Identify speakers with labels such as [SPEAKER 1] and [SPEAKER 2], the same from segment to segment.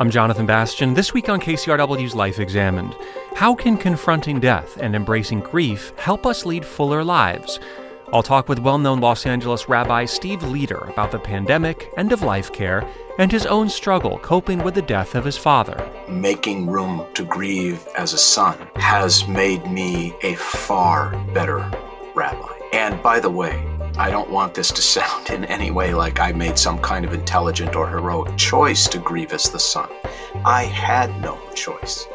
[SPEAKER 1] I'm Jonathan Bastian. This week on KCRW's Life Examined, how can confronting death and embracing grief help us lead fuller lives? I'll talk with well known Los Angeles Rabbi Steve Leder about the pandemic, end of life care, and his own struggle coping with the death of his father.
[SPEAKER 2] Making room to grieve as a son has made me a far better rabbi. And by the way, I don't want this to sound in any way like I made some kind of intelligent or heroic choice to grieve as the son. I had no choice.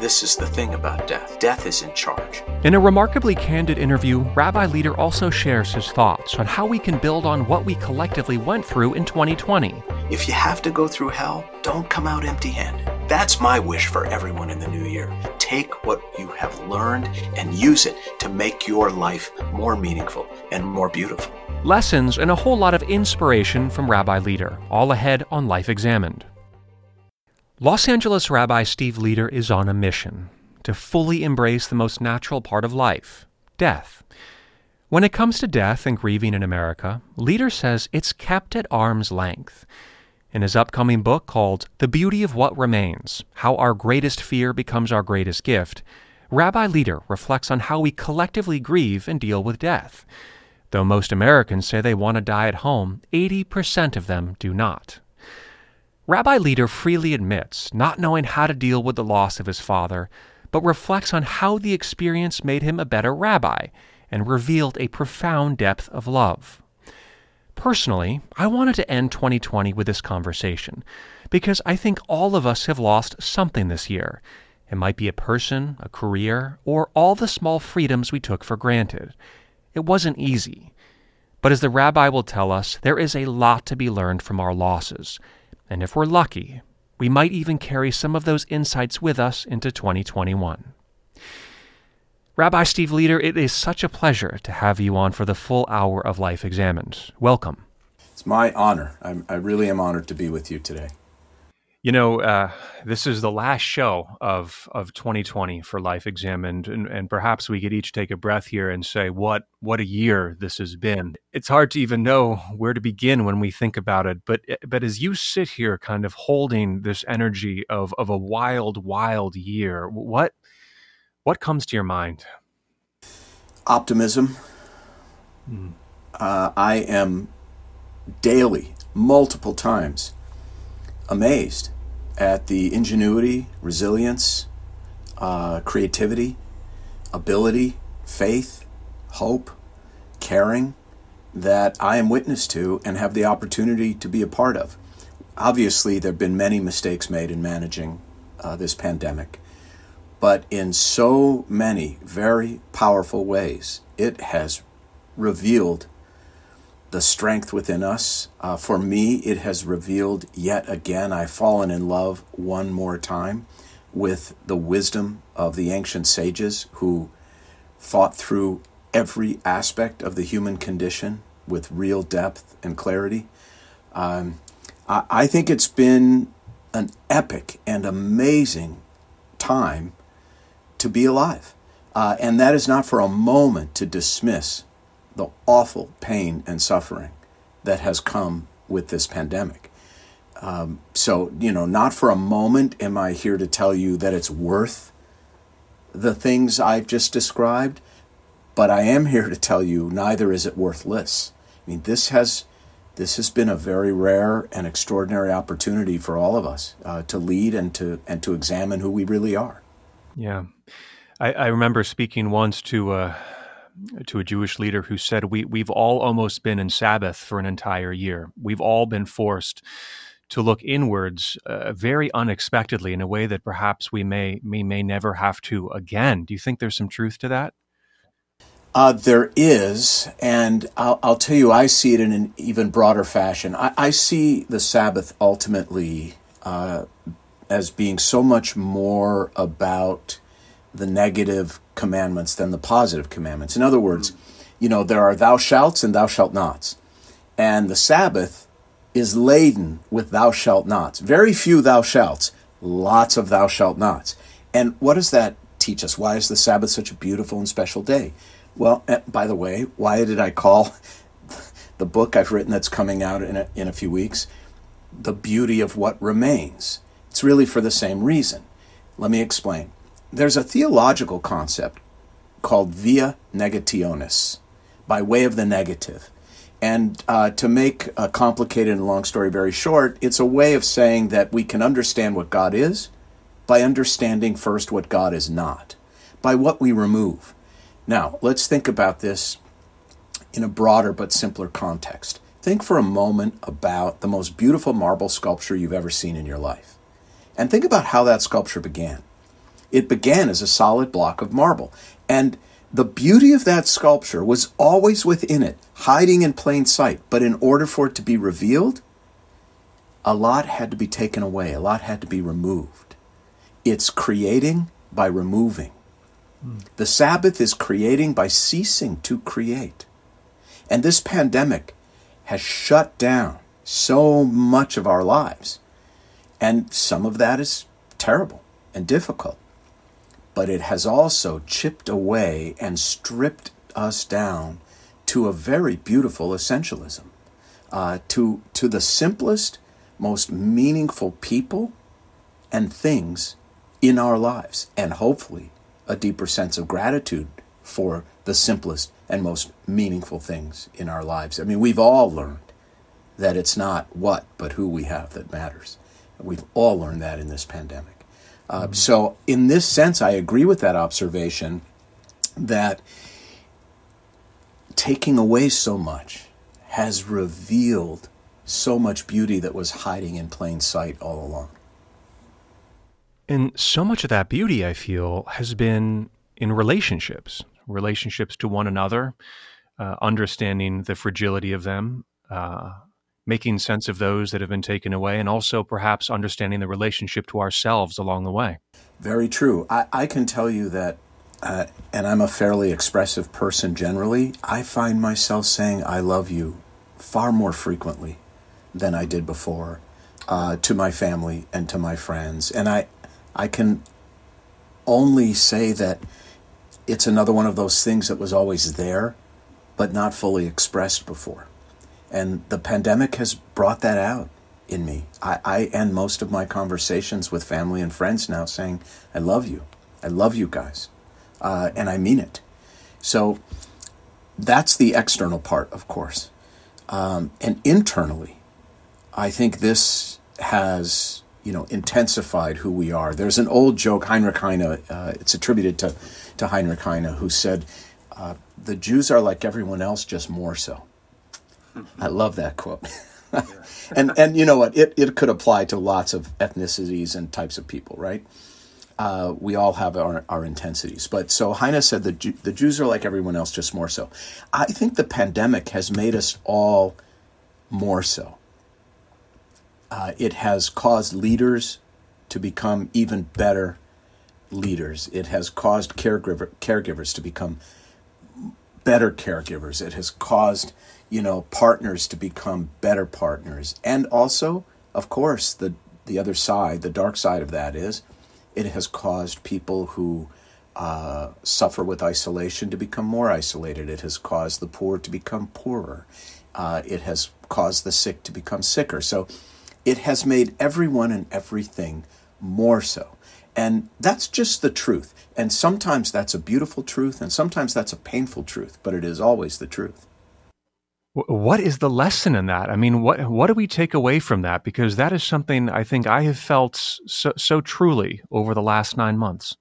[SPEAKER 2] This is the thing about death death is in charge.
[SPEAKER 1] In a remarkably candid interview, Rabbi Leder also shares his thoughts on how we can build on what we collectively went through in 2020.
[SPEAKER 2] If you have to go through hell, don't come out empty handed. That's my wish for everyone in the new year. Take what you have learned and use it to make your life more meaningful and more beautiful.
[SPEAKER 1] Lessons and a whole lot of inspiration from Rabbi Leder, all ahead on Life Examined. Los Angeles Rabbi Steve Leder is on a mission to fully embrace the most natural part of life death. When it comes to death and grieving in America, Leder says it's kept at arm's length. In his upcoming book called The Beauty of What Remains How Our Greatest Fear Becomes Our Greatest Gift, Rabbi Leder reflects on how we collectively grieve and deal with death. Though most Americans say they want to die at home, 80% of them do not. Rabbi Leder freely admits not knowing how to deal with the loss of his father, but reflects on how the experience made him a better rabbi and revealed a profound depth of love. Personally, I wanted to end 2020 with this conversation because I think all of us have lost something this year. It might be a person, a career, or all the small freedoms we took for granted. It wasn't easy. But as the rabbi will tell us, there is a lot to be learned from our losses and if we're lucky, we might even carry some of those insights with us into 2021. Rabbi Steve Leder, it is such a pleasure to have you on for the full hour of Life Examined. Welcome.
[SPEAKER 3] It's my honor. I'm, i really am honored to be with you today.
[SPEAKER 1] You know, uh, this is the last show of of 2020 for Life Examined, and, and perhaps we could each take a breath here and say, "What what a year this has been." It's hard to even know where to begin when we think about it. But but as you sit here, kind of holding this energy of of a wild, wild year, what what comes to your mind?
[SPEAKER 3] Optimism. Mm. Uh, I am daily, multiple times amazed at the ingenuity, resilience, uh, creativity, ability, faith, hope, caring that I am witness to and have the opportunity to be a part of. Obviously, there have been many mistakes made in managing uh, this pandemic, but in so many very powerful ways, it has revealed the strength within us. Uh, for me, it has revealed yet again, I've fallen in love one more time with the wisdom of the ancient sages who thought through every aspect of the human condition with real depth and clarity. Um, I, I think it's been an epic and amazing time to be alive. Uh, and that is not for a moment to dismiss the awful pain and suffering that has come with this pandemic. Um, so, you know, not for a moment am I here to tell you that it's worth the things I've just described, but I am here to tell you neither is it worthless. I mean, this has this has been a very rare and extraordinary opportunity for all of us uh, to lead and to and to examine who we really are.
[SPEAKER 1] Yeah, I, I remember speaking once to. Uh to a Jewish leader who said, we, We've all almost been in Sabbath for an entire year. We've all been forced to look inwards uh, very unexpectedly in a way that perhaps we may, may never have to again. Do you think there's some truth to that?
[SPEAKER 3] Uh, there is, and I'll, I'll, tell you, I see it in an even broader fashion. I, I see the Sabbath ultimately uh, as being so much more about the negative commandments than the positive commandments. In other words, you know, there are thou shalts and thou shalt nots. And the Sabbath is laden with thou shalt nots. Very few thou shalts, lots of thou shalt nots. And what does that teach us? Why is the Sabbath such a beautiful and special day? Well, eh, by the way, why did I call the book I've written that's coming out in a, in a few weeks The Beauty of What Remains? It's really for the same reason. Let me explain. There's a theological concept called via negationis, by way of the negative. And uh, to make a complicated and long story very short, it's a way of saying that we can understand what God is by understanding first what God is not, by what we remove. Now, let's think about this in a broader but simpler context. Think for a moment about the most beautiful marble sculpture you've ever seen in your life. And think about how that sculpture began. It began as a solid block of marble. And the beauty of that sculpture was always within it, hiding in plain sight. But in order for it to be revealed, a lot had to be taken away, a lot had to be removed. It's creating by removing. The Sabbath is creating by ceasing to create. And this pandemic has shut down so much of our lives. And some of that is terrible and difficult but it has also chipped away and stripped us down to a very beautiful essentialism, uh, to, to the simplest, most meaningful people and things in our lives, and hopefully a deeper sense of gratitude for the simplest and most meaningful things in our lives. I mean, we've all learned that it's not what, but who we have that matters. We've all learned that in this pandemic. Uh, so, in this sense, I agree with that observation that taking away so much has revealed so much beauty that was hiding in plain sight all along.
[SPEAKER 1] And so much of that beauty, I feel, has been in relationships, relationships to one another, uh, understanding the fragility of them, uh, making sense of those that have been taken away, and also perhaps understanding the relationship to ourselves along the way.
[SPEAKER 3] Very true. I, I can tell you that, uh, and I'm a fairly expressive person generally, I find myself saying I love you far more frequently than I did before uh, to my family and to my friends. And I, I can only say that it's another one of those things that was always there, but not fully expressed before. And the pandemic has brought that out in me. I, I end most of my conversations with family and friends now saying, I love you. I love you guys. Uh, and I mean it. So that's the external part, of course. Um, and internally, I think this has you know intensified who we are. There's an old joke, Heinrich Heine. Uh, it's attributed to to Heinrich Heine, who said, uh, "The Jews are like everyone else, just more so." I love that quote. and and you know what? It it could apply to lots of ethnicities and types of people, right? Uh, we all have our, our intensities. But so Heine said the Jew, the Jews are like everyone else, just more so. I think the pandemic has made us all more so. Uh, it has caused leaders to become even better leaders. It has caused caregiver, caregivers to become better caregivers. It has caused you know, partners to become better partners. And also, of course, the the other side, the dark side of that is it has caused people who uh, suffer with isolation to become more isolated. It has caused the poor to become poorer. Uh, it has caused the sick to become sicker. So it has made everyone and everything more so. And that's just the truth. And sometimes that's a beautiful truth, and sometimes that's a painful truth, but it is always the truth.
[SPEAKER 1] What is the lesson in that? I mean, what what do we take away from that? Because that is something I think I have felt so, so truly over the last nine months.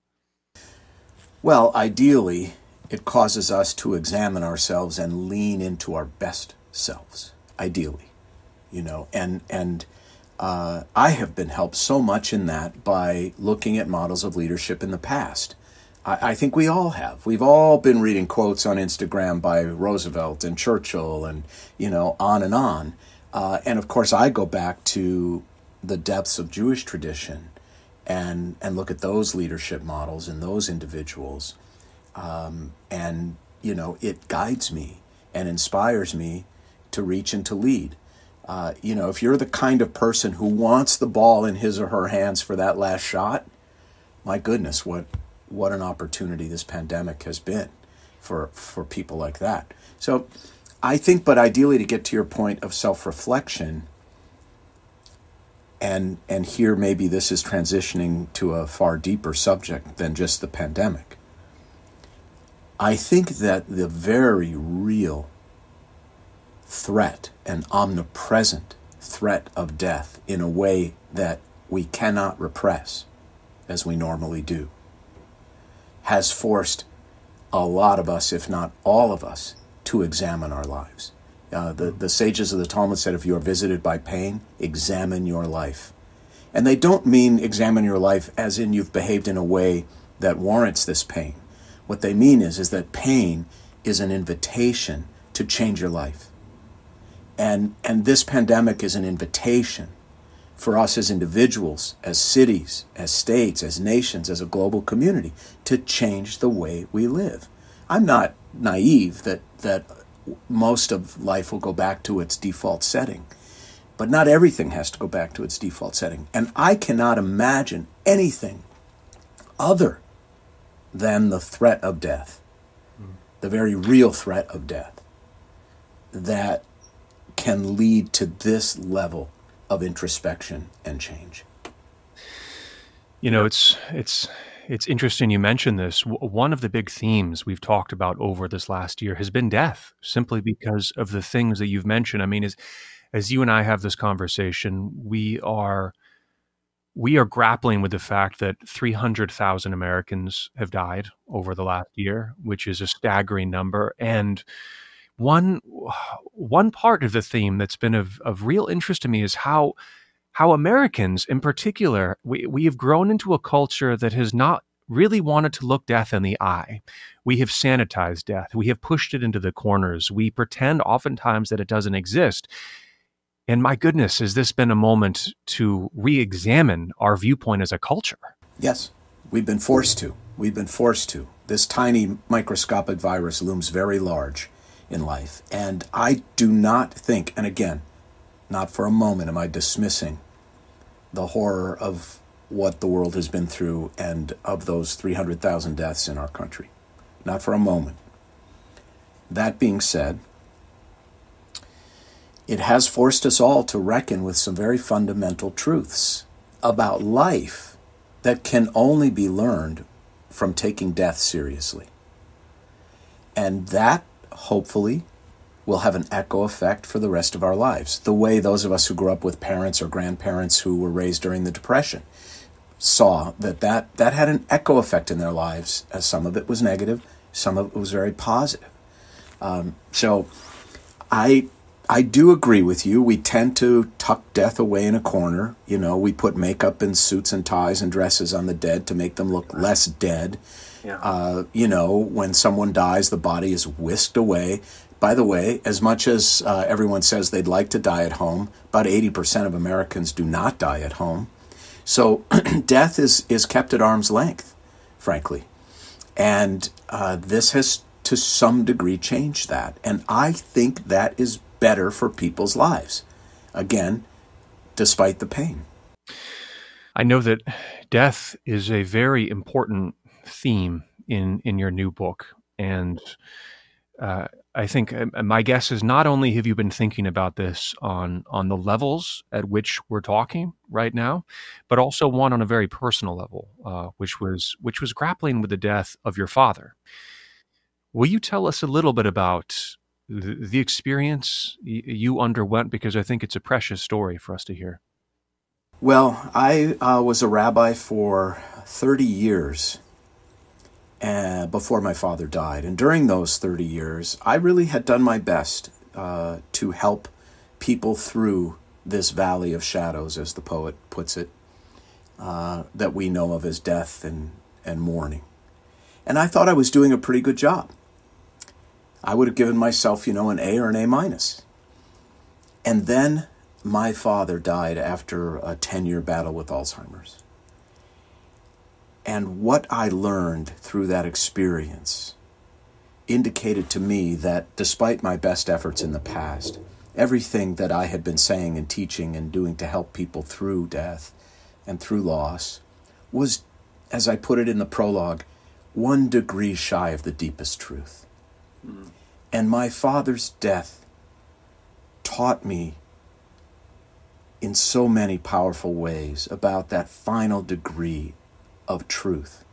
[SPEAKER 3] Well, ideally, it causes us to examine ourselves and lean into our best selves. Ideally, you know, and and uh, I have been helped so much in that by looking at models of leadership in the past I, I think we all have. We've all been reading quotes on Instagram by Roosevelt and Churchill and, you know, on and on. Uh, and of course, I go back to the depths of Jewish tradition and, and look at those leadership models and those individuals. Um, and, you know, it guides me and inspires me to reach and to lead. Uh, you know, if you're the kind of person who wants the ball in his or her hands for that last shot, my goodness, what what an opportunity this pandemic has been for for people like that. So I think but ideally to get to your point of self-reflection and and here maybe this is transitioning to a far deeper subject than just the pandemic. I think that the very real threat and omnipresent threat of death in a way that we cannot repress as we normally do has forced a lot of us, if not all of us, to examine our lives. Uh, the, the sages of the Talmud said, if you are visited by pain, examine your life. And they don't mean examine your life as in you've behaved in a way that warrants this pain. What they mean is, is that pain is an invitation to change your life. And, and this pandemic is an invitation for us as individuals, as cities, as states, as nations, as a global community to change the way we live. I'm not naive that, that most of life will go back to its default setting. But not everything has to go back to its default setting. And I cannot imagine anything other than the threat of death, the very real threat of death, that can lead to this level of introspection and change.
[SPEAKER 1] You know, it's it's it's interesting you mentioned this. One of the big themes we've talked about over this last year has been death, simply because of the things that you've mentioned. I mean, as as you and I have this conversation, we are we are grappling with the fact that 300,000 Americans have died over the last year, which is a staggering number. And one one part of the theme that's been of, of real interest to me is how how Americans in particular we, we have grown into a culture that has not really wanted to look death in the eye. We have sanitized death. We have pushed it into the corners. We pretend oftentimes that it doesn't exist. And my goodness, has this been a moment to re examine our viewpoint as a culture?
[SPEAKER 3] Yes, we've been forced to. We've been forced to. This tiny microscopic virus looms very large in life. And I do not think, and again, not for a moment am I dismissing the horror of what the world has been through and of those 300,000 deaths in our country. Not for a moment. That being said, it has forced us all to reckon with some very fundamental truths about life that can only be learned from taking death seriously. And that hopefully, will have an echo effect for the rest of our lives. The way those of us who grew up with parents or grandparents who were raised during the Depression saw that that, that had an echo effect in their lives, as some of it was negative, some of it was very positive. Um, so I I do agree with you. We tend to tuck death away in a corner. You know, we put makeup and suits and ties and dresses on the dead to make them look less dead. Yeah. Uh, you know, when someone dies, the body is whisked away. By the way, as much as uh, everyone says they'd like to die at home, about 80% of Americans do not die at home. So death is, is kept at arm's length, frankly. And uh, this has, to some degree, changed that. And I think that is better for people's lives. Again, despite the pain.
[SPEAKER 1] I know that death is a very important theme in in your new book, and uh, I think uh, my guess is not only have you been thinking about this on on the levels at which we're talking right now, but also one on a very personal level, uh, which was which was grappling with the death of your father. Will you tell us a little bit about the, the experience you underwent? Because I think it's a precious story for us to hear.
[SPEAKER 3] Well, I uh, was a rabbi for 30 years uh, before my father died. And during those 30 years, I really had done my best uh, to help people through this valley of shadows, as the poet puts it, uh, that we know of as death and, and mourning. And I thought I was doing a pretty good job. I would have given myself, you know, an A or an A minus. And then my father died after a 10 year battle with Alzheimer's. And what I learned through that experience indicated to me that despite my best efforts in the past, everything that I had been saying and teaching and doing to help people through death and through loss was, as I put it in the prologue, one degree shy of the deepest truth. Mm. And my father's death taught me in so many powerful ways about that final degree of truth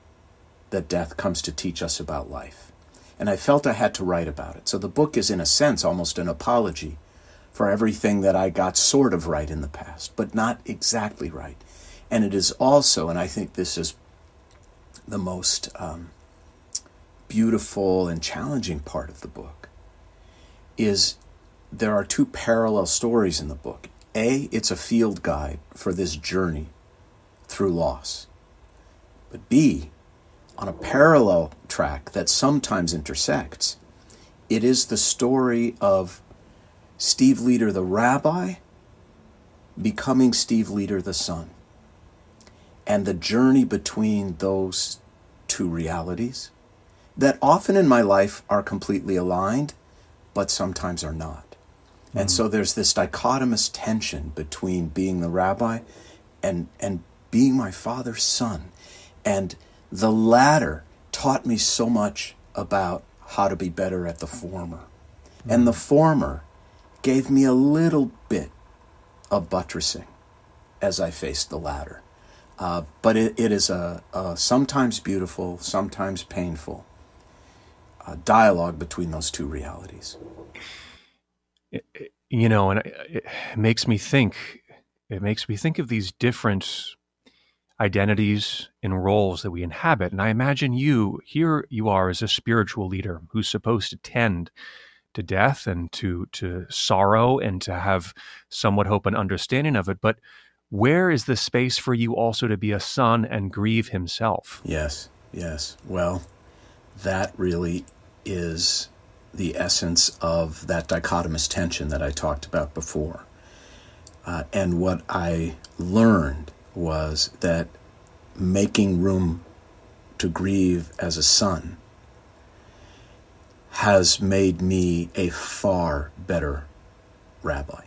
[SPEAKER 3] that death comes to teach us about life. And I felt I had to write about it. So the book is, in a sense, almost an apology for everything that I got sort of right in the past, but not exactly right. And it is also, and I think this is the most um, beautiful and challenging part of the book, is there are two parallel stories in the book. A, it's a field guide for this journey through loss. But B, on a parallel track that sometimes intersects, it is the story of Steve Leder the rabbi becoming Steve Leder the son. And the journey between those two realities that often in my life are completely aligned, but sometimes are not. Mm-hmm. And so there's this dichotomous tension between being the rabbi and, and being my father's son. And the latter taught me so much about how to be better at the former. Mm-hmm. And the former gave me a little bit of buttressing as I faced the latter. Uh, but it, it is a, a, sometimes beautiful, sometimes painful uh, dialogue between those two realities.
[SPEAKER 1] You know, and it makes me think. It makes me think of these different identities and roles that we inhabit. And I imagine you here. You are as a spiritual leader who's supposed to tend to death and to to sorrow and to have somewhat hope and understanding of it but where is the space for you also to be a son and grieve himself
[SPEAKER 3] yes yes well that really is the essence of that dichotomous tension that I talked about before. Uh, and what I learned was that making room to grieve as a son has made me a far better rabbi.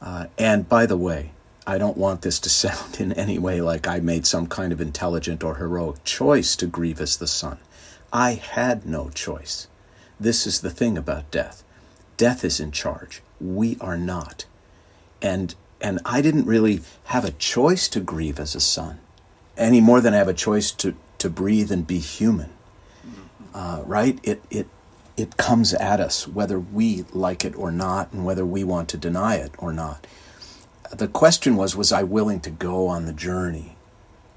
[SPEAKER 3] Uh, and by the way, I don't want this to sound in any way like I made some kind of intelligent or heroic choice to grieve as the son. I had no choice. This is the thing about death. Death is in charge. We are not. And and I didn't really have a choice to grieve as a son, any more than I have a choice to, to breathe and be human uh, right? It it it comes at us whether we like it or not, and whether we want to deny it or not. The question was: Was I willing to go on the journey,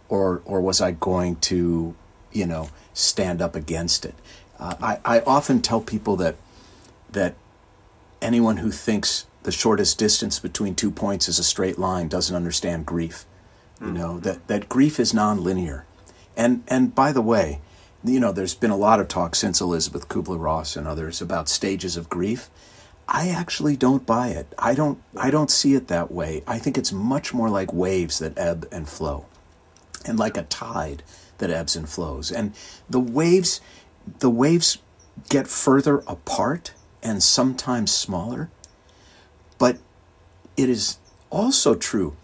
[SPEAKER 3] or or was I going to, you know, stand up against it? Uh, I I often tell people that that anyone who thinks the shortest distance between two points is a straight line doesn't understand grief. You hmm. know that that grief is nonlinear, and and by the way, you know, there's been a lot of talk since Elisabeth Kubler Ross and others about stages of grief. I actually don't buy it. I don't I don't see it that way. I think it's much more like waves that ebb and flow. And like a tide that ebbs and flows. And the waves the waves get further apart and sometimes smaller. But it is also true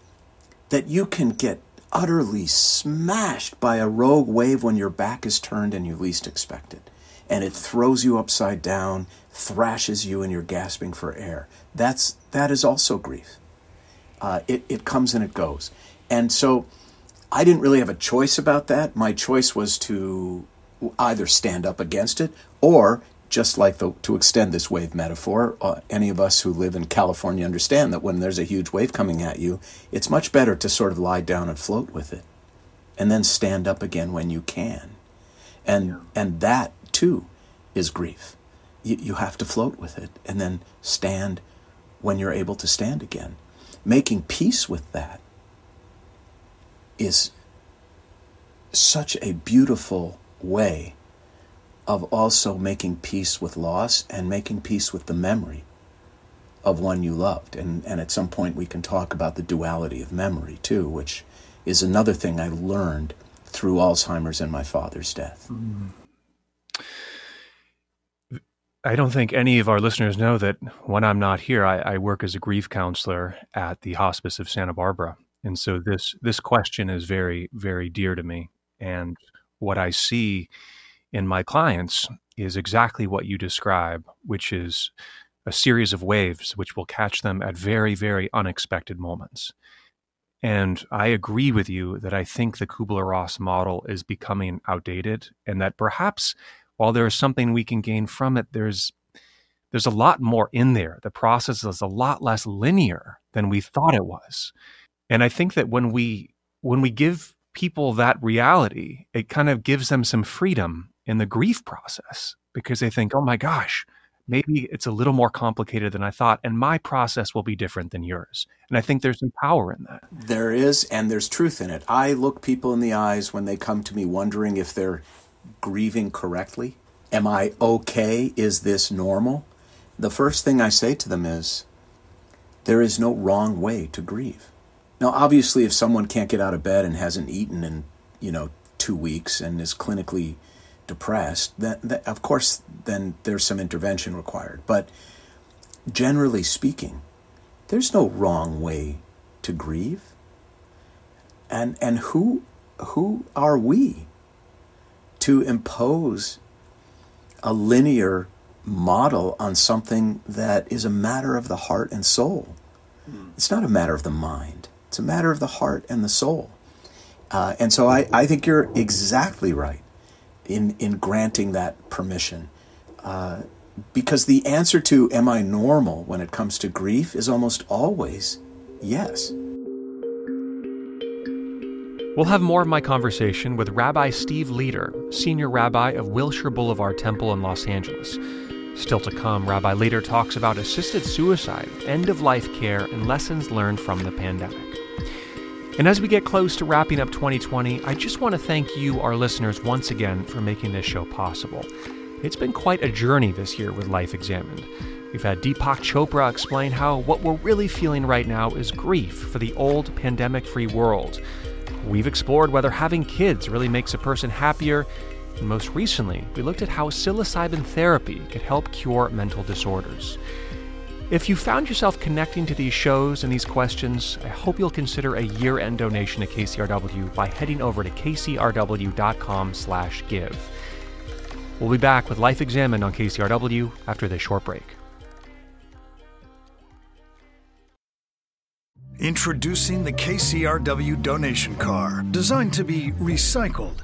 [SPEAKER 3] that you can get utterly smashed by a rogue wave when your back is turned and you least expect it. And it throws you upside down, thrashes you, and you're gasping for air. That's, that is also grief. Uh, it, it comes and it goes. And so I didn't really have a choice about that. My choice was to either stand up against it or just like the, to extend this wave metaphor, uh, any of us who live in California understand that when there's a huge wave coming at you, it's much better to sort of lie down and float with it, and then stand up again when you can, and yeah. and that too is grief. You, you have to float with it, and then stand when you're able to stand again. Making peace with that is such a beautiful way of also making peace with loss and making peace with the memory of one you loved. And, and at some point, we can talk about the duality of memory, too, which is another thing I learned through Alzheimer's and my father's death.
[SPEAKER 1] I don't think any of our listeners know that when I'm not here, I, I, work as a grief counselor at the Hospice of Santa Barbara, and so this this question is very very dear to me. And what I see in my clients is exactly what you describe, which is a series of waves which will catch them at very, very unexpected moments. And I agree with you that I think the Kubler Ross model is becoming outdated and that perhaps while there is something we can gain from it, there's there's a lot more in there. The process is a lot less linear than we thought it was. And I think that when we when we give people that reality, it kind of gives them some freedom in the grief process because they think, "Oh my gosh, maybe it's a little more complicated than I thought, and my process will be different than yours. And I think there's some power in that.
[SPEAKER 3] There is, and there's truth in it. I look people in the eyes when they come to me wondering if they're grieving correctly. Am I okay? Is this normal? The first thing I say to them is, there is no wrong way to grieve. Now, obviously, if someone can't get out of bed and hasn't eaten in, you know, two weeks and is clinically depressed, then, of course, then there's some intervention required. But generally speaking, there's no wrong way to grieve. And and who who are we to impose a linear model on something that is a matter of the heart and soul? Mm. It's not a matter of the mind. It's a matter of the heart and the soul. Uh, and so I, I think you're exactly right in, in granting that permission. Uh, because the answer to, am I normal when it comes to grief, is almost always yes.
[SPEAKER 1] We'll have more of my conversation with Rabbi Steve Leder, Senior Rabbi of Wilshire Boulevard Temple in Los Angeles. Still to come, Rabbi Leder talks about assisted suicide, end of life care, and lessons learned from the pandemic. And as we get close to wrapping up 2020, I just want to thank you, our listeners, once again for making this show possible. It's been quite a journey this year with Life Examined. We've had Deepak Chopra explain how what we're really feeling right now is grief for the old pandemic free world. We've explored whether having kids really makes a person happier. And most recently, we looked at how psilocybin therapy could help cure mental disorders. If you found yourself connecting to these shows and these questions, I hope you'll consider a year-end donation to KCRW by heading over to kcrw.com/give. We'll be back with Life Examined on KCRW after this short break.
[SPEAKER 4] Introducing the KCRW donation car, designed to be recycled.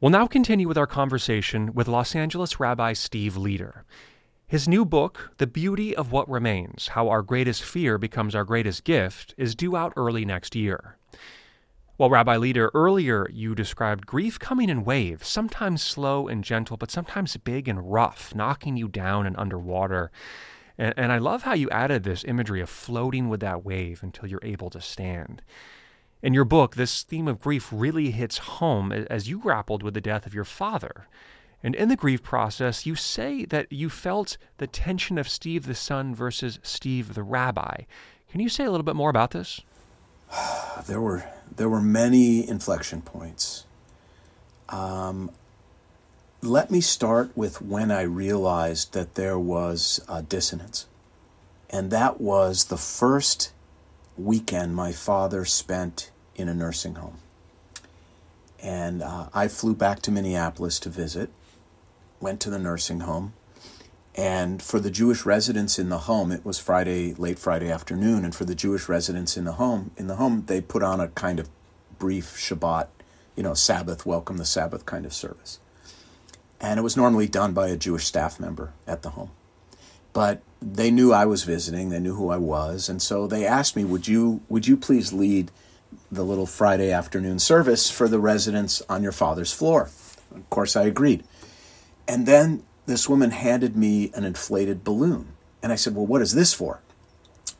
[SPEAKER 1] We'll now continue with our conversation with Los Angeles Rabbi Steve Leder. His new book, The Beauty of What Remains How Our Greatest Fear Becomes Our Greatest Gift, is due out early next year. Well, Rabbi Leder, earlier you described grief coming in waves, sometimes slow and gentle, but sometimes big and rough, knocking you down and underwater. And, and I love how you added this imagery of floating with that wave until you're able to stand. In your book, this theme of grief really hits home as you grappled with the death of your father. And in the grief process, you say that you felt the tension of Steve the son versus Steve the rabbi. Can you say a little bit more about this?
[SPEAKER 3] there were there were many inflection points. Um, let me start with when I realized that there was a dissonance, and that was the first weekend my father spent in a nursing home. And uh, I flew back to Minneapolis to visit went to the nursing home. And for the Jewish residents in the home, it was Friday, late Friday afternoon. And for the Jewish residents in the home, in the home, they put on a kind of brief Shabbat, you know, Sabbath, welcome the Sabbath kind of service. And it was normally done by a Jewish staff member at the home. But they knew I was visiting, they knew who I was, and so they asked me, "Would you would you please lead the little Friday afternoon service for the residents on your father's floor?" Of course, I agreed. And then this woman handed me an inflated balloon. And I said, Well, what is this for?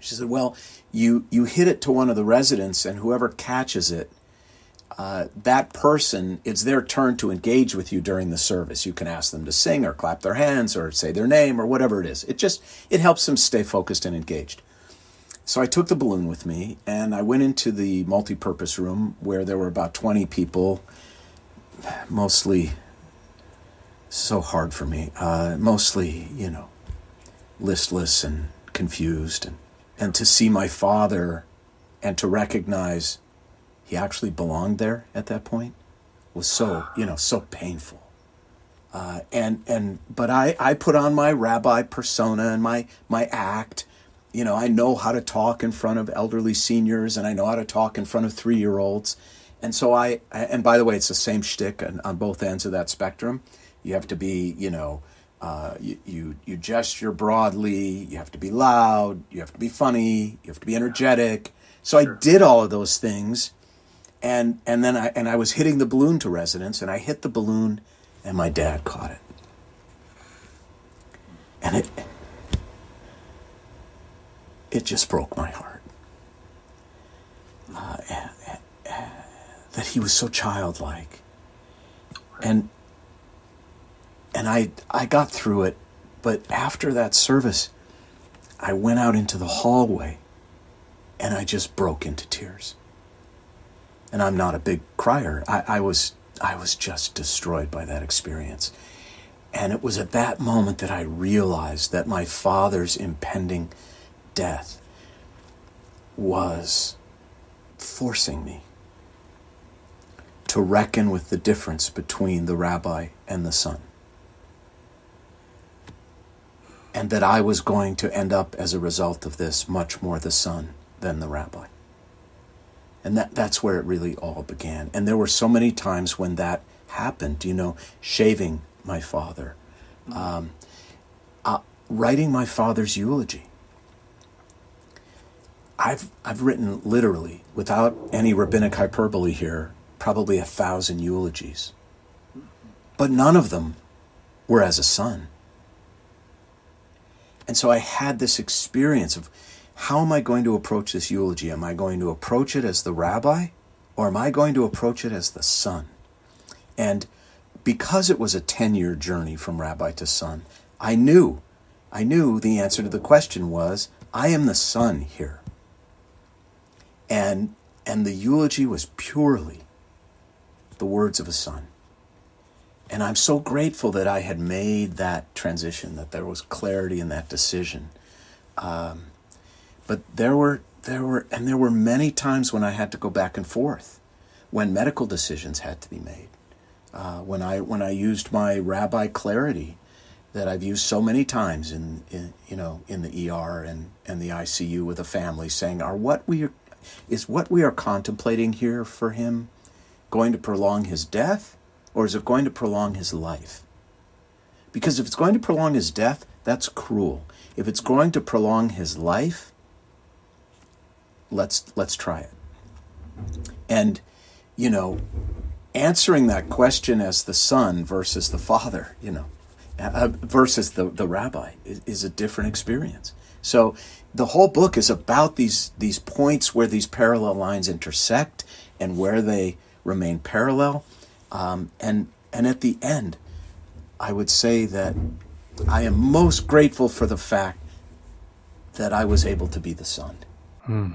[SPEAKER 3] She said, Well, you, you hit it to one of the residents, and whoever catches it uh, that person, it's their turn to engage with you during the service. You can ask them to sing or clap their hands or say their name or whatever it is. It just it helps them stay focused and engaged. So I took the balloon with me and I went into the multi-purpose room where there were about 20 people, mostly so hard for me, uh, mostly, you know, listless and confused and and to see my father and to recognize he actually belonged there at that point was so you know so painful. Uh, and and but I, I put on my rabbi persona and my my act you know I know how to talk in front of elderly seniors and I know how to talk in front of three year olds and so I and by the way it's the same shtick on, on both ends of that spectrum. You have to be you know uh, you, you you gesture broadly you have to be loud you have to be funny you have to be energetic. So I did all of those things and and then I and I was hitting the balloon to resonance, and I hit the balloon, and my dad caught it, and it it just broke my heart. Uh, that he was so childlike, and and I I got through it, but after that service, I went out into the hallway, and I just broke into tears and I'm not a big crier. I, I was I was just destroyed by that experience. And it was at that moment that I realized that my father's impending death was forcing me to reckon with the difference between the rabbi and the son. And that I was going to end up, as a result of this, much more the son than the rabbi. And that, that's where it really all began. And there were so many times when that happened, you know, shaving my father, um, uh, writing my father's eulogy. I've, I've written literally, without any rabbinic hyperbole here, probably a thousand eulogies. But none of them were as a son. And so I had this experience of how am I going to approach this eulogy? Am I going to approach it as the rabbi or am I going to approach it as the son? And because it was a 10 year journey from rabbi to son, I knew, I knew the answer to the question was, I am the son here. And, and the eulogy was purely the words of a son. And I'm so grateful that I had made that transition, that there was clarity in that decision. Um, but there were there were and there were many times when I had to go back and forth, when medical decisions had to be made, uh, when I when I used my rabbi clarity, that I've used so many times in, in you know in the ER and and the ICU with a family, saying, "Are what we are, is what we are contemplating here for him going to prolong his death, or is it going to prolong his life?" Because if it's going to prolong his death, that's cruel. If it's going to prolong his life, let's let's try it. And you know, answering that question as the son versus the father, you know, uh, versus the the rabbi is, is a different experience. So the whole book is about these these points where these parallel lines intersect and where they remain parallel. Um, and and at the end, I would say that I am most grateful for the fact that I was able to be the son. Hmm.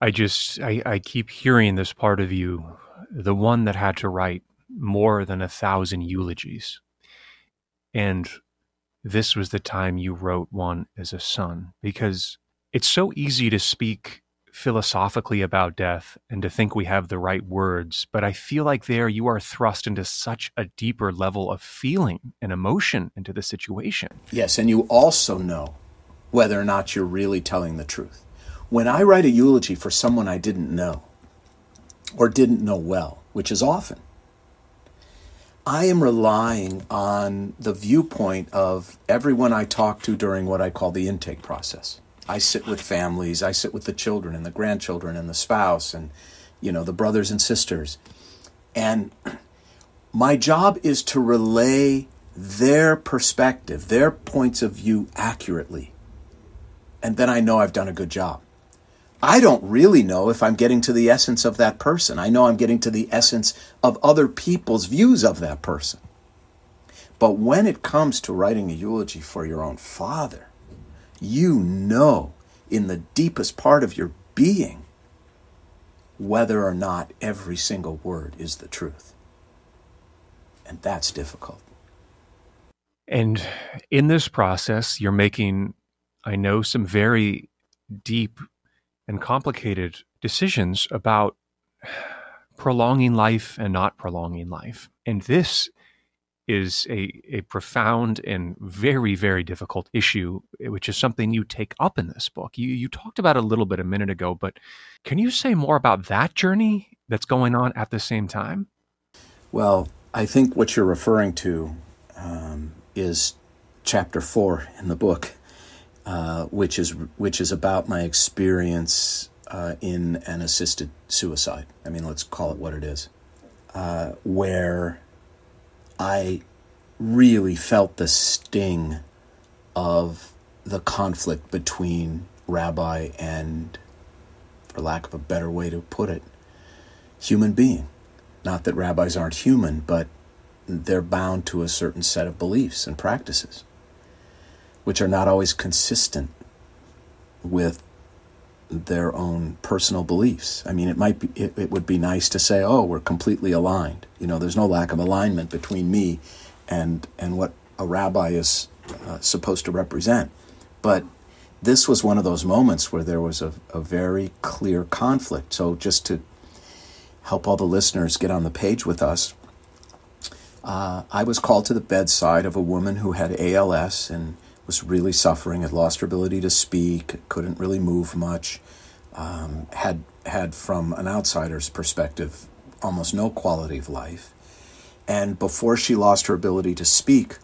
[SPEAKER 1] I just I, I keep hearing this part of you, the one that had to write more than a thousand eulogies. And this was the time you wrote one as a son, because it's so easy to speak philosophically about death and to think we have the right words, but I feel like there you are thrust into such a deeper level of feeling and emotion into the situation.
[SPEAKER 3] Yes, and you also know whether or not you're really telling the truth. When I write a eulogy for someone I didn't know or didn't know well, which is often, I am relying on the viewpoint of everyone I talk to during what I call the intake process. I sit with families, I sit with the children and the grandchildren and the spouse and you know the brothers and sisters. And my job is to relay their perspective, their points of view accurately. And then I know I've done a good job. I don't really know if I'm getting to the essence of that person. I know I'm getting to the essence of other people's views of that person. But when it comes to writing a eulogy for your own father, you know in the deepest part of your being whether or not every single word is the truth. And that's difficult.
[SPEAKER 1] And in this process, you're making, I know, some very deep and complicated decisions about prolonging life and not prolonging life. And this is a, a profound and very, very difficult issue, which is something you take up in this book. You, you talked about a little bit a minute ago, but can you say more about that journey that's going on at the same time?
[SPEAKER 3] Well, I think what you're referring to um, is chapter four in the book, uh, which is which is about my experience uh, in an assisted suicide. I mean, let's call it what it is, uh, where I really felt the sting of the conflict between rabbi and, for lack of a better way to put it, human being. Not that rabbis aren't human, but they're bound to a certain set of beliefs and practices, which are not always consistent with their own personal beliefs. I mean, it might be, it, it would be nice to say, oh, we're completely aligned. You know, there's no lack of alignment between me and, and what a rabbi is uh, supposed to represent. But this was one of those moments where there was a, a very clear conflict. So, just to help all the listeners get on the page with us, uh, I was called to the bedside of a woman who had ALS and was really suffering, had lost her ability to speak, couldn't really move much, um, had had from an outsider's perspective almost no quality of life. And before she lost her ability to speak,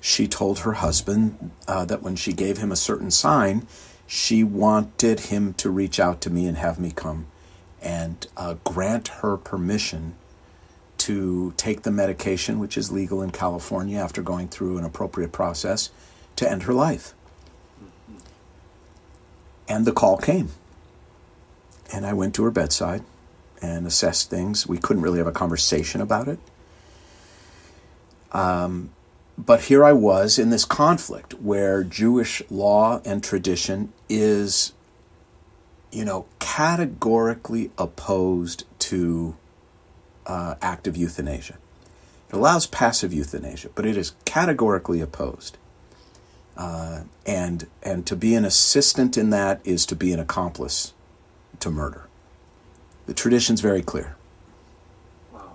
[SPEAKER 3] she told her husband uh, that when she gave him a certain sign, she wanted him to reach out to me and have me come and uh, grant her permission to take the medication, which is legal in California after going through an appropriate process, to end her life. And the call came. And I went to her bedside and assessed things. We couldn't really have a conversation about it. Um, but here I was in this conflict where Jewish law and tradition is, you know, categorically opposed to uh, active euthanasia. It allows passive euthanasia, but it is categorically opposed. Uh, and and to be an assistant in that is to be an accomplice to murder. The tradition's very clear. Wow.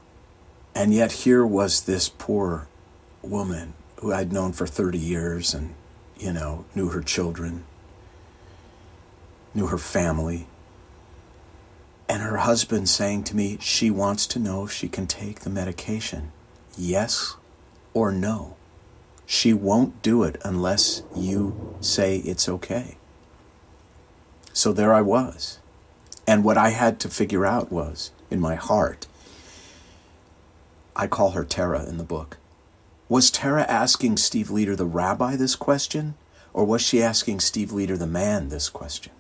[SPEAKER 3] And yet here was this poor woman who I'd known for 30 years and, you know, knew her children, knew her family. And her husband saying to me, she wants to know if she can take the medication. Yes or no. She won't do it unless you say it's okay. So there I was. And what I had to figure out was, in my heart, I call her Tara in the book. Was Tara asking Steve Leder, the rabbi, this question? Or was she asking Steve Leder, the man, this question?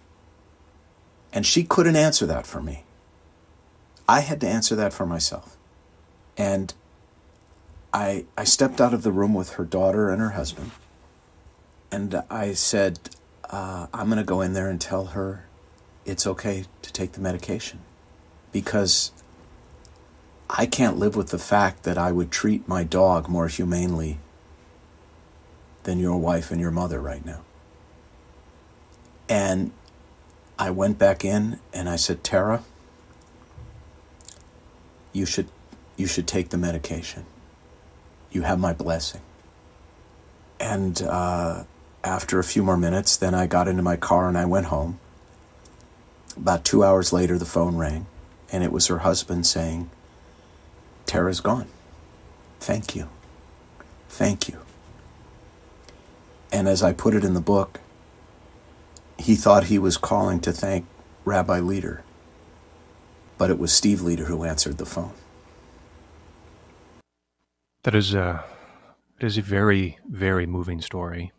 [SPEAKER 3] And she couldn't answer that for me. I had to answer that for myself. And I, I stepped out of the room with her daughter and her husband, and I said, uh, I'm going to go in there and tell her it's okay to take the medication. Because I can't live with the fact that I would treat my dog more humanely than your wife and your mother right now. And I went back in and I said, Tara, you should you should take the medication you have my blessing. And uh, after a few more minutes, then I got into my car and I went home. About two hours later, the phone rang, and it was her husband saying, Tara's gone. Thank you. Thank you. And as I put it in the book, he thought he was calling to thank Rabbi Leder, but it was Steve Leder who answered the phone.
[SPEAKER 1] That is a it is a very very moving story.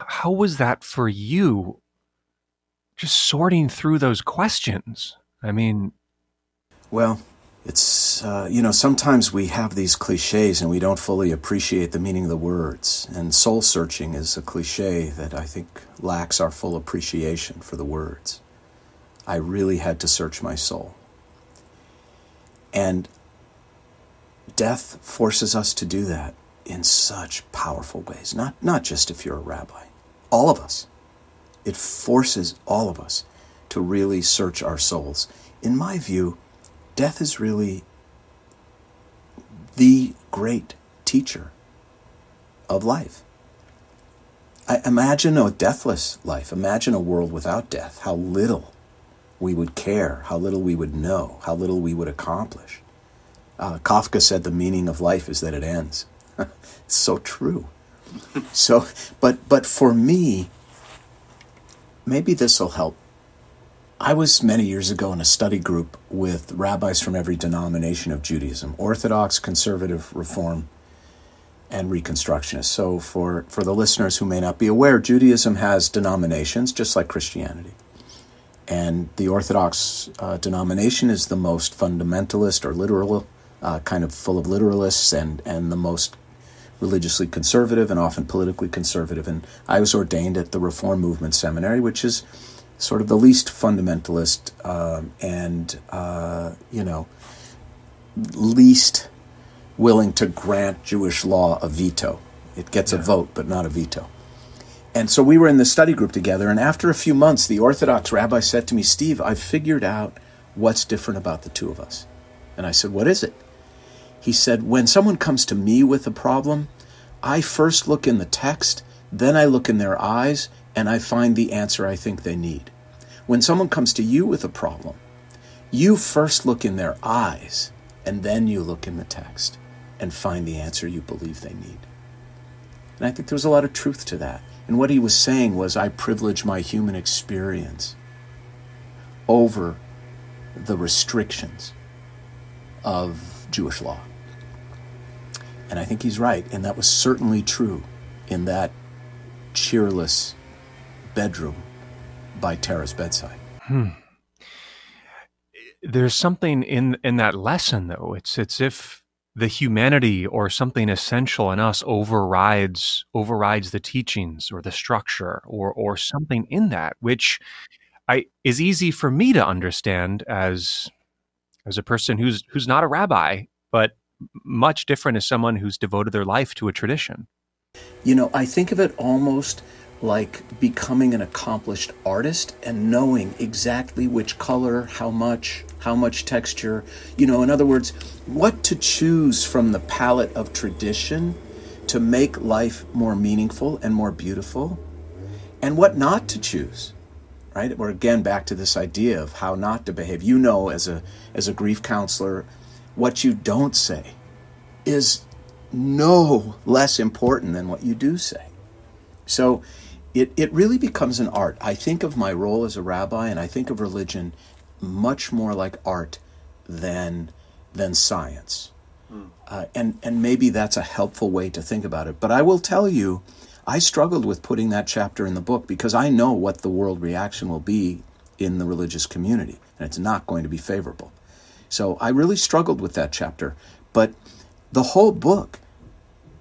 [SPEAKER 1] How was that for you? just sorting through those questions. I mean,
[SPEAKER 3] well, it's, uh, you know, sometimes we have these cliches and we don't fully appreciate the meaning of the words. And soul searching is a cliche that I think lacks our full appreciation for the words. I really had to search my soul. And death forces us to do that in such powerful ways. Not, not just if you're a rabbi, all of us. It forces all of us to really search our souls. In my view, death is really the great teacher of life. I imagine a deathless life. Imagine a world without death. How little we would care, how little we would know, how little we would accomplish. Uh, Kafka said the meaning of life is that it ends. it's so true. so, but but for me, maybe this will help. I was many years ago in a study group with rabbis from every denomination of Judaism Orthodox, Conservative, Reform, and Reconstructionist. So, for, for the listeners who may not be aware, Judaism has denominations just like Christianity. And the Orthodox uh, denomination is the most fundamentalist or literal, uh, kind of full of literalists, and, and the most religiously conservative and often politically conservative. And I was ordained at the Reform Movement Seminary, which is sort of the least fundamentalist um, and, uh, you know, least willing to grant Jewish law a veto. It gets yeah. a vote, but not a veto. And so we were in the study group together, and after a few months, the Orthodox rabbi said to me, Steve, I've figured out what's different about the two of us. And I said, What is it? He said, When someone comes to me with a problem, I first look in the text, then I look in their eyes, and I find the answer I think they need. When someone comes to you with a problem, you first look in their eyes, and then you look in the text and find the answer you believe they need. And I think there was a lot of truth to that. And what he was saying was, I privilege my human experience over the restrictions of Jewish law. And I think he's right. And that was certainly true in that cheerless bedroom by Tara's bedside.
[SPEAKER 1] Hmm. There's something in in that lesson though. It's it's if the humanity or something essential in us overrides overrides the teachings or the structure or or something in that which I is easy for me to understand as as a person who's who's not a rabbi but much different as someone who's devoted their life to a tradition.
[SPEAKER 3] You know, I think of it almost like becoming an accomplished artist and knowing exactly which color, how much, how much texture. You know, in other words, what to choose from the palette of tradition to make life more meaningful and more beautiful, and what not to choose. Right? We're again back to this idea of how not to behave. You know, as a as a grief counselor, what you don't say is no less important than what you do say. So it, it really becomes an art. I think of my role as a rabbi and I think of religion much more like art than, than science. Hmm. Uh, and, and maybe that's a helpful way to think about it. But I will tell you, I struggled with putting that chapter in the book because I know what the world reaction will be in the religious community, and it's not going to be favorable. So I really struggled with that chapter. But the whole book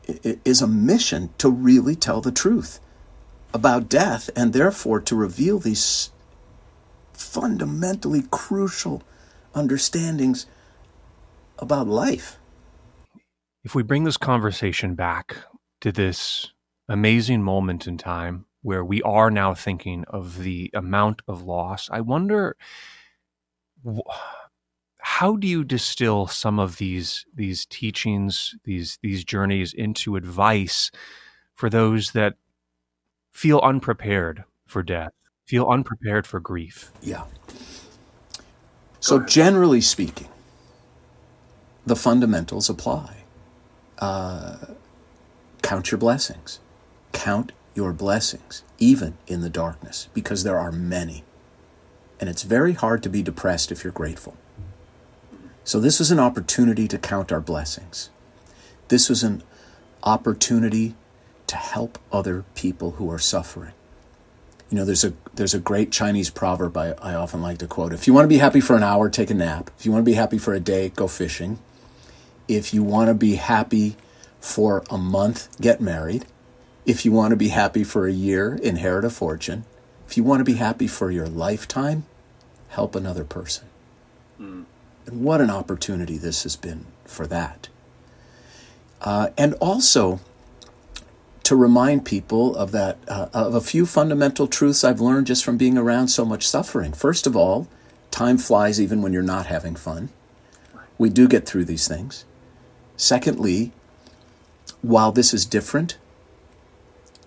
[SPEAKER 3] is a mission to really tell the truth about death and therefore to reveal these fundamentally crucial understandings about life.
[SPEAKER 1] If we bring this conversation back to this amazing moment in time where we are now thinking of the amount of loss, I wonder how do you distill some of these these teachings, these these journeys into advice for those that feel unprepared for death, feel unprepared for grief?
[SPEAKER 3] Yeah. So generally speaking, the fundamentals apply. Uh, count your blessings. Count your blessings, even in the darkness, because there are many. And it's very hard to be depressed if you're grateful. So, this was an opportunity to count our blessings. This was an opportunity to help other people who are suffering. You know, there's a there's a great Chinese proverb I, I often like to quote. If you want to be happy for an hour, take a nap. If you want to be happy for a day, go fishing. If you want to be happy for a month, get married. If you want to be happy for a year, inherit a fortune. If you want to be happy for your lifetime, help another person. Mm. And what an opportunity this has been for that. Uh, and also to remind people of that uh, of a few fundamental truths I've learned just from being around so much suffering. First of all, time flies even when you're not having fun. We do get through these things. Secondly, while this is different,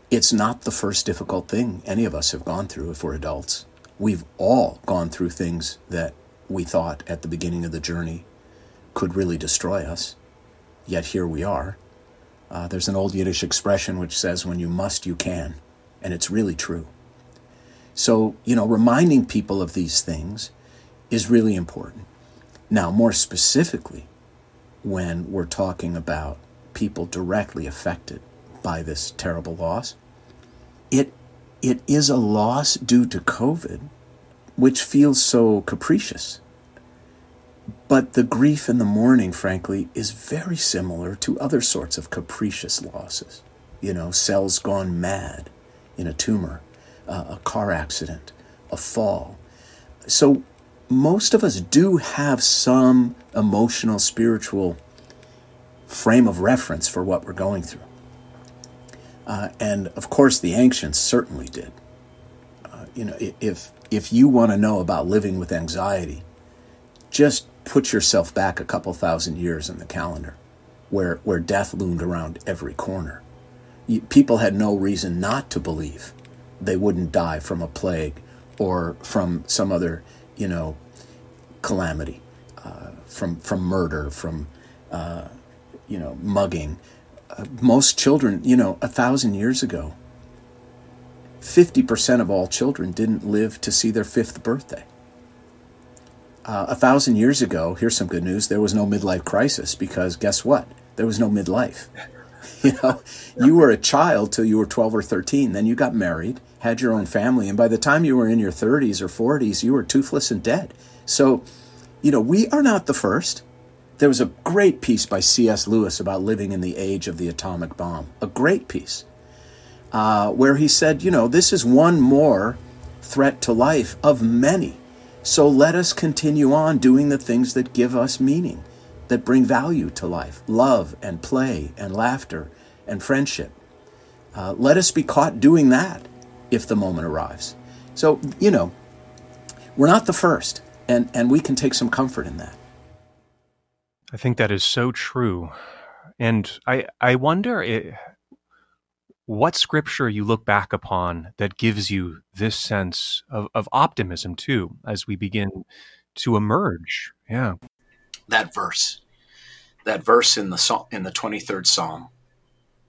[SPEAKER 3] it's not the first difficult thing any of us have gone through if we're adults. We've all gone through things that we thought at the beginning of the journey could really destroy us, yet here we are. Uh, there's an old Yiddish expression which says, when you must, you can. And it's really true. So, you know, reminding people of these things is really important. Now, more specifically, when we're talking about people directly affected by this terrible loss, it, it is a loss due to COVID, which feels so capricious. But the grief in the mourning, frankly, is very similar to other sorts of capricious losses. You know, cells gone mad in a tumor, uh, a car accident, a fall. So most of us do have some emotional, spiritual frame of reference for what we're going through. Uh, and of course, the ancients certainly did. Uh, you know, if if you want to know about living with anxiety, just put yourself back a couple thousand years in the calendar, where where death loomed around every corner. People had no reason not to believe they wouldn't die from a plague or from some other, you know, calamity, uh, from from murder, from uh, you know, mugging. Uh, most children, you know, a thousand years ago, 50% of all children didn't live to see their fifth birthday. Uh, a thousand years ago, here's some good news there was no midlife crisis because guess what? There was no midlife. you know, you were a child till you were 12 or 13, then you got married, had your own family, and by the time you were in your 30s or 40s, you were toothless and dead. So, you know, we are not the first. There was a great piece by C.S. Lewis about living in the age of the atomic bomb, a great piece, uh, where he said, you know, this is one more threat to life of many. So let us continue on doing the things that give us meaning, that bring value to life love and play and laughter and friendship. Uh, let us be caught doing that if the moment arrives. So, you know, we're not the first, and, and we can take some comfort in that.
[SPEAKER 1] I think that is so true. And I, I wonder it, what scripture you look back upon that gives you this sense of, of optimism too as we begin to emerge. Yeah.
[SPEAKER 2] That verse, that verse in the in the 23rd Psalm.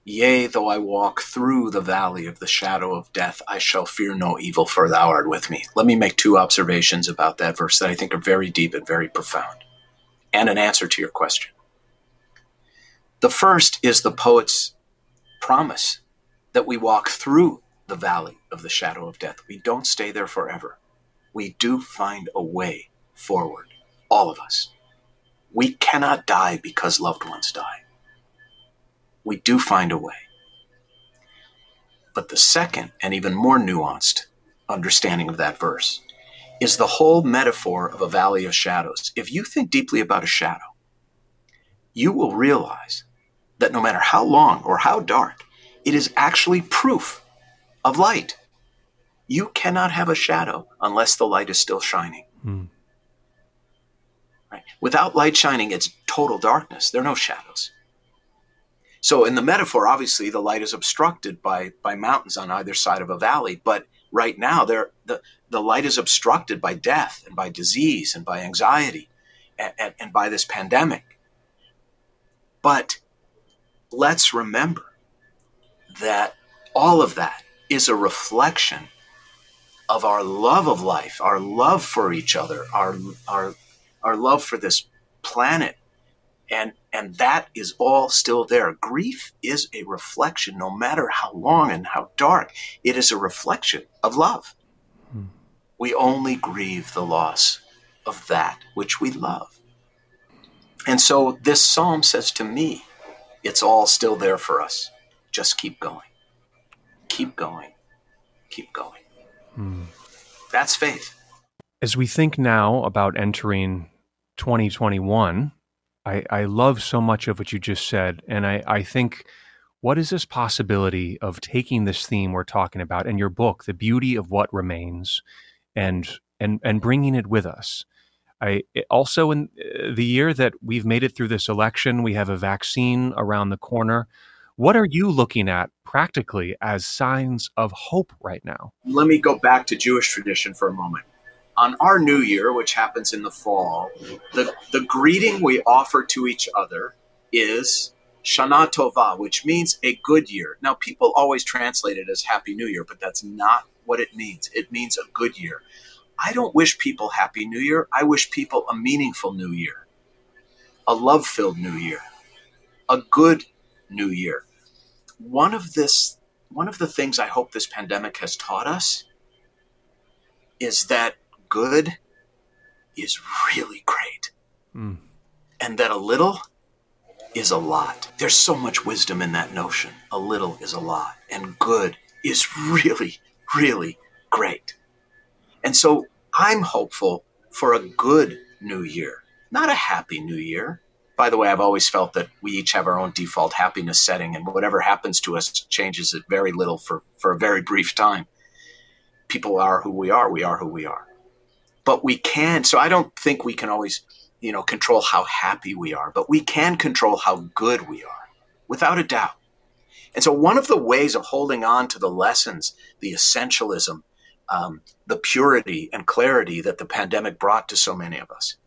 [SPEAKER 2] Yea, though I walk through the valley of the shadow of death, I shall fear no evil, for thou art with me. Let me make two observations about that verse that I think are very deep and very profound and an answer to your question. The first is the poet's promise that we walk through the valley of the shadow of death. We don't stay there forever. We do find a way forward, all of us. We cannot die because loved ones die. We do find a way. But the second and even more nuanced understanding of that verse is the whole metaphor of a valley of shadows. If you think deeply about a shadow, you will realize that no matter how long or how dark, it is actually proof of light. You cannot have a shadow unless the light is still shining. Hmm. Right? Without light shining, it's total darkness. There are no shadows. So, in the metaphor, obviously, the light is obstructed by, by mountains on either side of a valley. But right now, there, the, the light is obstructed by death and by disease and by anxiety and, and, and by this pandemic. But let's remember that all of that is a reflection of our love of life, our love for each other, our, our, our love for this planet,
[SPEAKER 3] And, and that is all still there. Grief is a reflection, no matter how long and how dark, it is a reflection of love. Hmm. We only grieve the loss of that which we love. And so this psalm says to me, it's all still there for us. Just keep going. Keep going. Keep going. Hmm. That's faith.
[SPEAKER 1] As we think now about entering 2021, I, I love so much of what you just said. And I, I think, what is this possibility of taking this theme we're talking about in your book, The Beauty of What Remains, and, and, and bringing it with us? I also in uh, the year that we've made it through this election, we have a vaccine around the corner. What are you looking at practically as signs of hope right now?
[SPEAKER 3] Let me go back to Jewish tradition for a moment. On our new year, which happens in the fall, the, the greeting we offer to each other is Shana Tova, which means a good year. Now, people always translate it as Happy New Year, but that's not what it means. It means a good year. I don't wish people Happy New Year. I wish people a meaningful New Year, a love filled New Year, a good New Year. One of this, one of the things I hope this pandemic has taught us is that good is really great, mm. and that a little is a lot. There's so much wisdom in that notion. A little is a lot, and good is really, really great. And so I'm hopeful for a good new year, not a happy new year. By the way, I've always felt that we each have our own default happiness setting, and whatever happens to us changes it very little for, for a very brief time. People are who we are, we are who we are. But we can, so I don't think we can always, you know, control how happy we are, but we can control how good we are, without a doubt. And so, one of the ways of holding on to the lessons, the essentialism, um, the purity and clarity that the pandemic brought to so many of us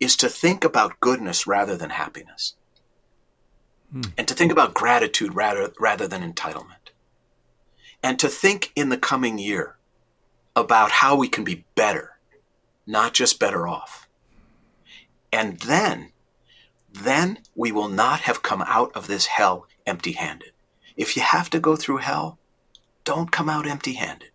[SPEAKER 3] is to think about goodness rather than happiness. Hmm. and to think about gratitude rather, rather than entitlement. And to think in the coming year about how we can be better not just better off. And then then we will not have come out of this hell empty handed if you have to go through hell don't come out empty handed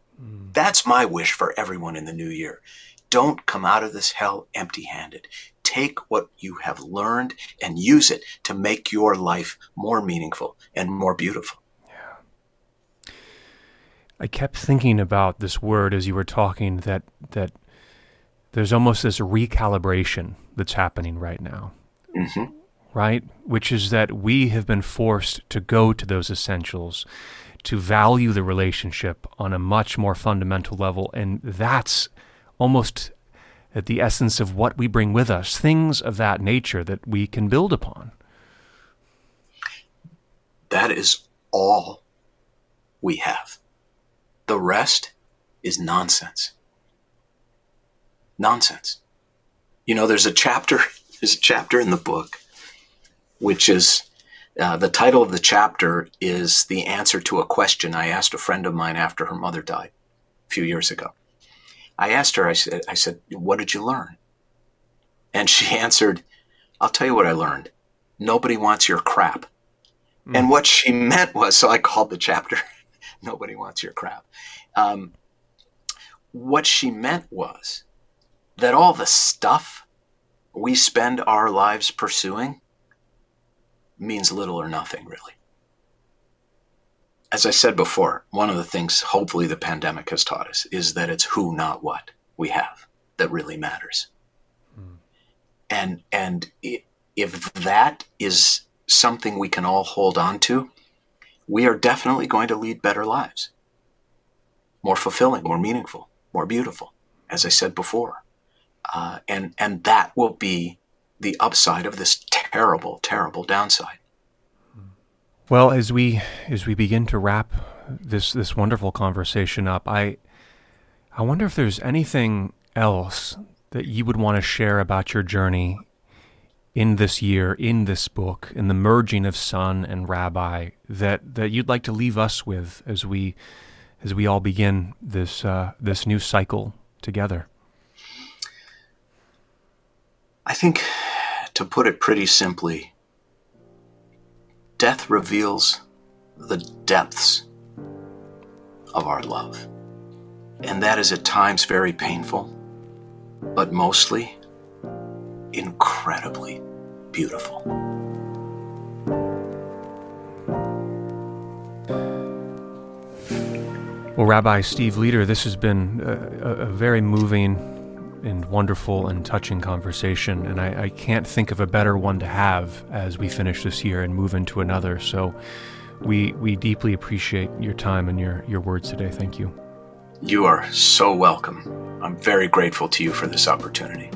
[SPEAKER 3] that's my wish for everyone in the new year. Don't come out of this hell empty handed. Take what you have learned and use it to make your life more meaningful and more beautiful.
[SPEAKER 1] Yeah. I kept thinking about this word as you were talking that that there's almost this recalibration that's happening right now. Mm-hmm. Right? Which is that we have been forced to go to those essentials to value the relationship on a much more fundamental level. And that's almost at the essence of what we bring with us, things of that nature that we can build upon.
[SPEAKER 3] That is all we have. The rest is nonsense. Nonsense. You know, there's a chapter, there's a chapter in the book which is uh, the title of the chapter is the answer to a question I asked a friend of mine after her mother died a few years ago. I asked her, I said, I said, what did you learn? And she answered, I'll tell you what I learned. Nobody wants your crap. Mm. And what she meant was, so I called the chapter, Nobody Wants Your Crap. Um, what she meant was that all the stuff we spend our lives pursuing means little or nothing, really. As I said before, one of the things hopefully the pandemic has taught us is that it's who, not what, we have that really matters. Hmm. And and if that is something we can all hold on to, we are definitely going to lead better lives, more fulfilling, more meaningful, more beautiful. As I said before, uh, and and that will be the upside of this terrible, terrible downside.
[SPEAKER 1] Well, as we as we begin to wrap this this wonderful conversation up, I I wonder if there's anything else that you would want to share about your journey in this year, in this book, in the merging of son and rabbi that that you'd like to leave us with as we as we all begin this uh, this new cycle together.
[SPEAKER 3] I think To put it pretty simply, death reveals the depths of our love. And that is at times very painful, but mostly incredibly beautiful.
[SPEAKER 1] Well, Rabbi Steve Leder, this has been a, a very moving and wonderful and touching conversation, and I, I, can't think of a better one to have as we finish this year and move into another. So, we we deeply appreciate your time and your your words today. Thank you.
[SPEAKER 3] You are so welcome. I'm very grateful to you for this opportunity.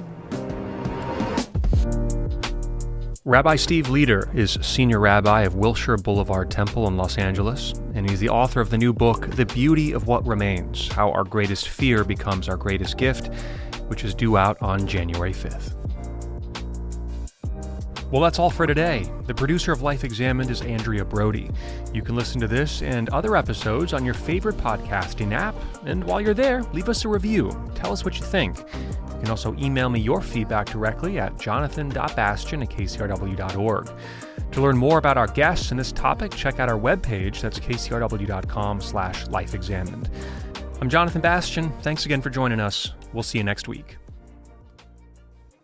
[SPEAKER 1] Rabbi Steve Leder is senior rabbi of Wilshire Boulevard Temple in Los Angeles, and he's the author of the new book, The Beauty of What Remains How Our Greatest Fear Becomes Our Greatest Gift, which is due out on January 5th. Well, that's all for today. The producer of Life Examined is Andrea Brody. You can listen to this and other episodes on your favorite podcasting app, and while you're there, leave us a review. Tell us what you think You can also email me your feedback directly at jonathan.bastian at kcrw.org. To learn more about our guests and this topic, check out our webpage. That's kcrw.com slash lifeexamined. I'm Jonathan Bastian. Thanks again for joining us. We'll see you next week.